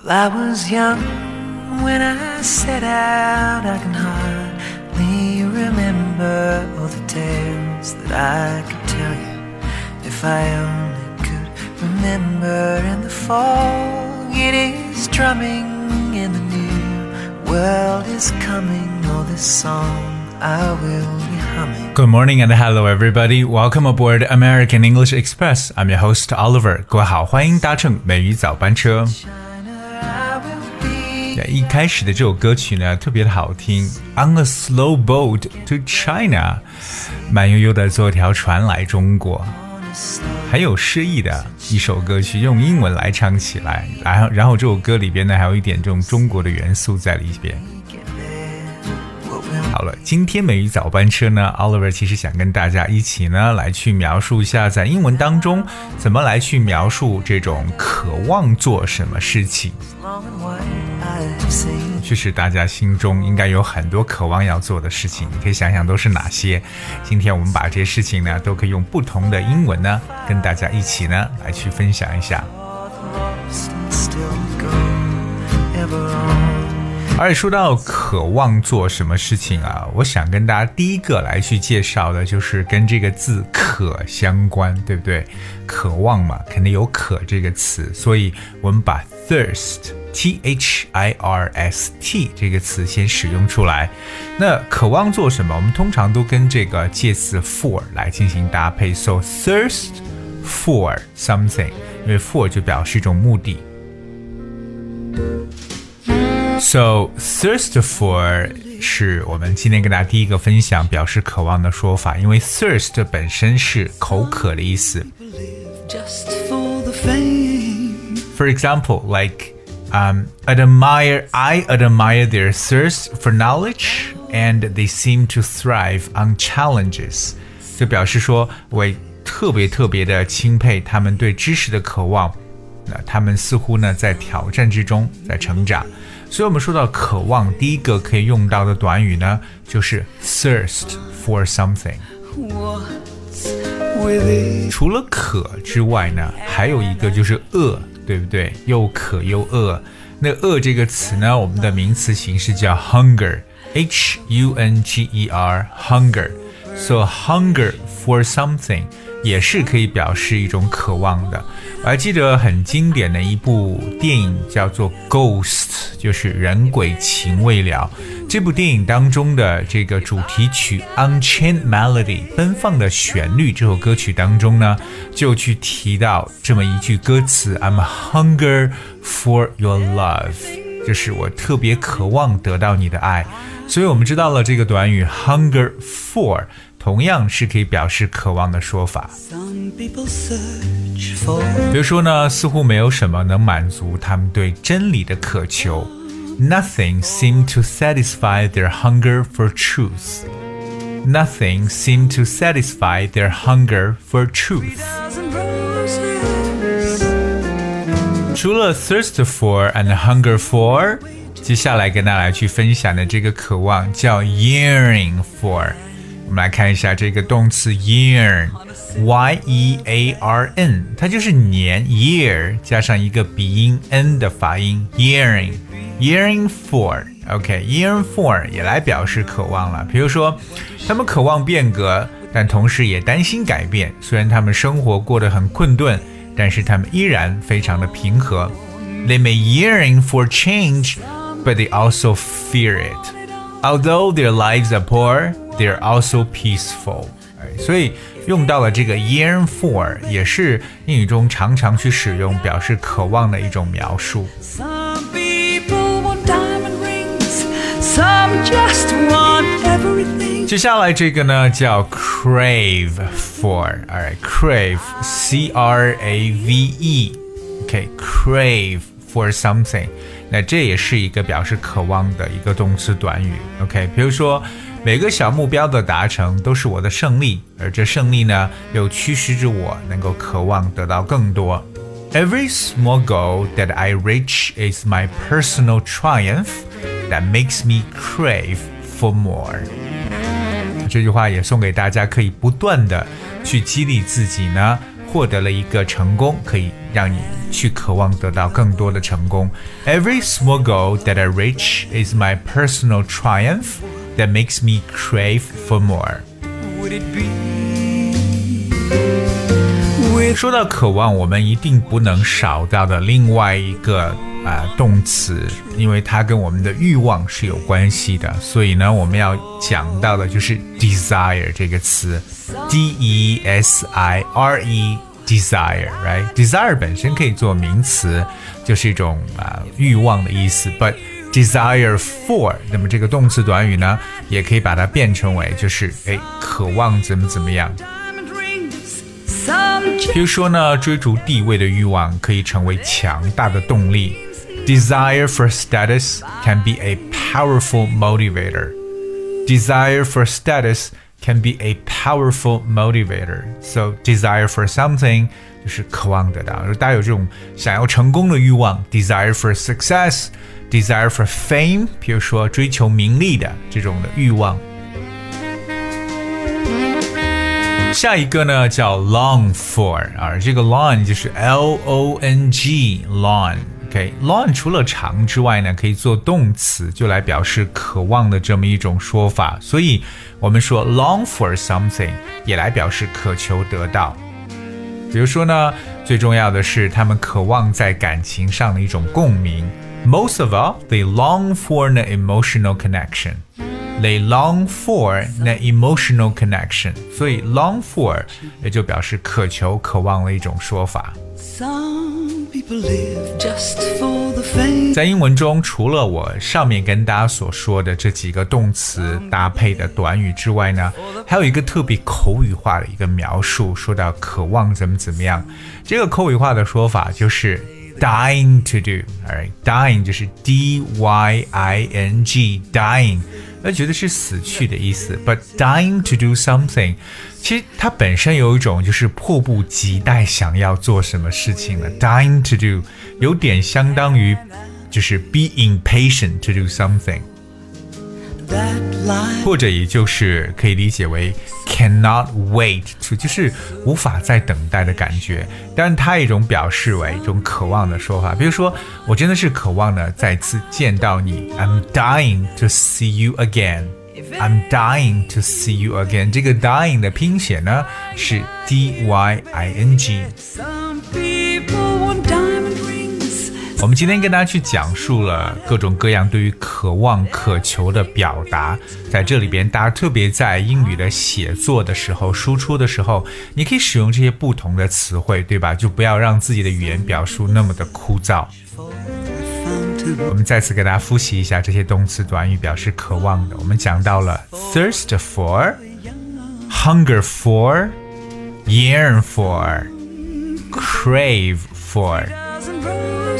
Well, I was young when I set out. I can hardly remember all the tales that I could tell you. If I only could remember in the fog, it is drumming in the new world is coming. Oh, this song I will be humming. Good morning and hello everybody. Welcome aboard American English Express. I'm your host Oliver. 各位好，欢迎搭乘美语早班车。 一开始的这首歌曲呢，特别的好听。On a slow boat to China，慢悠悠的坐条船来中国。很有诗意的一首歌曲，用英文来唱起来，然后然后这首歌里边呢，还有一点这种中国的元素在里边。好了，今天美语早班车呢，Oliver 其实想跟大家一起呢来去描述一下，在英文当中怎么来去描述这种渴望做什么事情。Long and wide I've seen. 确实，大家心中应该有很多渴望要做的事情，你可以想想都是哪些。今天我们把这些事情呢，都可以用不同的英文呢，跟大家一起呢来去分享一下。而且说到渴望做什么事情啊，我想跟大家第一个来去介绍的就是跟这个字“渴”相关，对不对？渴望嘛，肯定有“渴”这个词，所以我们把 thirst。T H I R S T 这个词先使用出来。那渴望做什么？我们通常都跟这个介词 for 来进行搭配。So thirst for something，因为 for 就表示一种目的。So thirst for 是我们今天跟大家第一个分享表示渴望的说法，因为 thirst 本身是口渴的意思。 Just for the fame. For example, like um, admire, I admire their thirst for knowledge, and they seem to thrive on challenges. 就表示说我特别特别的钦佩他们对知识的渴望，那他们似乎呢在挑战之中在成长。所以，我们说到渴望，第一个可以用到的短语呢，就是 thirst for something。 What's with it? 除了渴之外呢，还有一个就是饿， 对不对？又渴又饿。那饿这个词呢，我们的名词形式叫 hunger，h u n g e r，hunger。So hunger for something 也是可以表示一种渴望的。我还记得很经典的一部电影叫做《Ghost》，就是人鬼情未了。这部电影当中的这个主题曲《Unchained Melody》奔放的旋律，这首歌曲当中呢，就去提到这么一句歌词：“I'm hunger for your love”，就是我特别渴望得到你的爱。所以我们知道了这个短语 “hunger for”，同样是可以表示渴望的说法。 Some people search for 比如说呢，似乎没有什么能满足他们对真理的渴求。Nothing seemed to satisfy their hunger for truth. Nothing seemed to satisfy their hunger for truth. thousand roses. 除了 thirst for and hunger for，接下来跟大家来去分享的这个渴望叫 yearning for。 我们来看一下这个动词 yearn，y e a r n，它就是年 year 加上一个鼻音 n 的发音 yearning，yearning for。OK，yearn for 也来表示渴望了。比如说，他们渴望变革，但同时也担心改变。虽然他们生活过得很困顿。但是他们依然非常的平和。They may yearn for change, but they also fear it. Although their lives are poor, they are also peaceful. 哎所以用到了这个 yearn for，也是英语中常常去使用表示渴望的一种描述。 Some people want diamond rings. Some just want everything. 接下来这个呢叫 crave for，alright crave c r a v e，OK crave for something，那这也是一个表示渴望的一个动词短语，OK 比如说 每个小目标的达成都是我的胜利，而这胜利呢又驱使着我能够渴望得到更多。Every small goal that I reach is my personal triumph that makes me crave for more. 这句话也送给大家，可以不断的去激励自己呢， 获得了一个成功，可以让你去渴望得到更多的成功。Every small goal that I reach is my personal triumph that makes me crave for more. Would it be? 说到渴望，我们一定不能少到的另外一个啊、呃、动词，因为它跟我们的欲望是有关系的，所以呢，我们要讲到的就是 desire 这个词，d e s i r e desire，right？desire 本身可以做名词，就是一种啊、呃、欲望的意思，but desire for，那么这个动词短语呢，也可以把它变成为就是哎渴望怎么怎么样。比如说呢，追逐地位的欲望可以成为强大的动力。Desire for status can be a powerful motivator. Desire for status can be a powerful motivator. So desire for something 就是渴望得到，大家有这种想要成功的欲望。Desire for success, Desire for fame，比如说追求名利的这种的欲望。下一个呢叫 long for 啊，这个 long 就是 L O N G long。OK，long 除了长之外呢，可以做动词，就来表示渴望的这么一种说法。所以我们说 long for something 也来表示渴求得到。比如说呢，最重要的是他们渴望在感情上的一种共鸣。Most of all, they long for an emotional connection. They long for an emotional connection，所以 long for 也就表示渴求、渴望的一种说法。在英文中，除了我上面跟大家所说的这几个动词搭配的短语之外呢，还有一个特别口语化的一个描述，说到渴望怎么怎么样。这个口语化的说法就是 dying to do，alright，dying 就是 d y i n g，dying。那觉得是死去的意思，but dying to do something，其实它本身有一种就是迫不及待想要做什么事情了。dying to do 有点相当于就是 be impatient to do something， 或者也就是可以理解为 cannot wait to，就是无法再等待的感觉。当然，它一种表示为一种渴望的说法。比如说，我真的是渴望呢再次见到你。I'm dying to see you again. I'm dying to see you again. 这个 dying 的拼写呢是 d y i n g。我们今天跟大家去讲述了各种各样对于渴望、渴求的表达，在这里边，大家特别在英语的写作的时候、输出的时候，你可以使用这些不同的词汇，对吧？就不要让自己的语言表述那么的枯燥。我们再次给大家复习一下这些动词短语表示渴望的。我们讲到了 thirst for、hunger for、yearn for、crave for。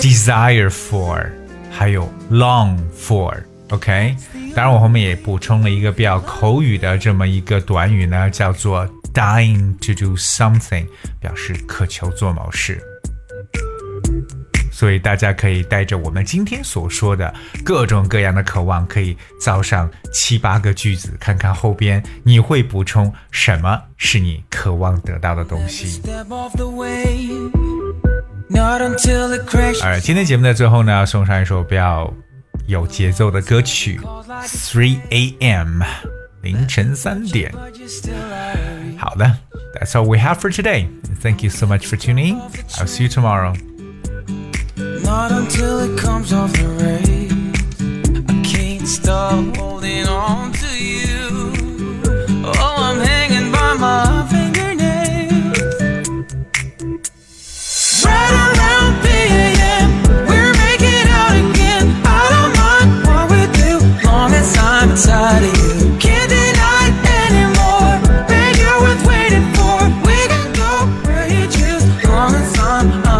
Desire for，还有 long for，OK？、当然，我后面也补充了一个比较口语的这么一个短语呢，叫做 dying to do something，表示渴求做某事。所以大家可以带着我们今天所说的各种各样的渴望，可以造上七八个句子，看看后边你会补充什么是你渴望得到的东西。而今天节目的最后呢，送上一首比较有节奏的歌曲《Three A.M.》凌晨三点。好的，That's all we have for today. Thank you so much for tuning. I'll see you tomorrow. Not until it comes off the race. I can't stop holding on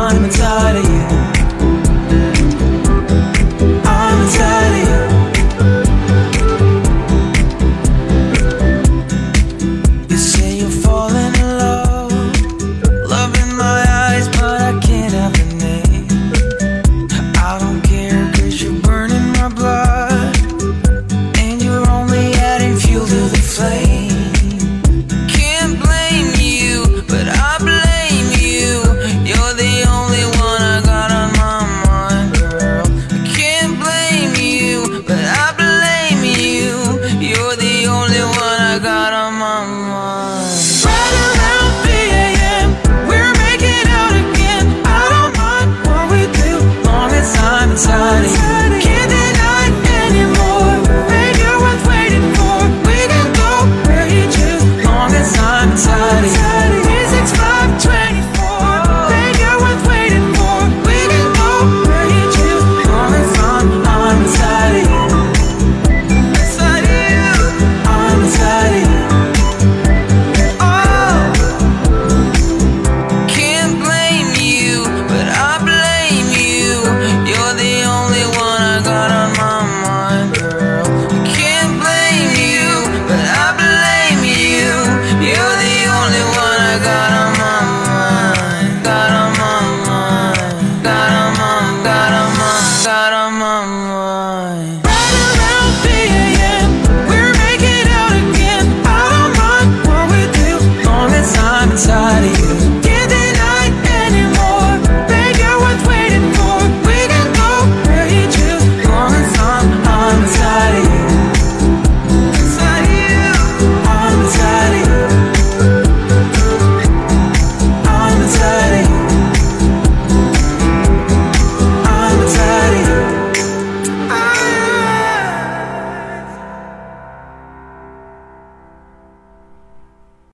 I'm, inside of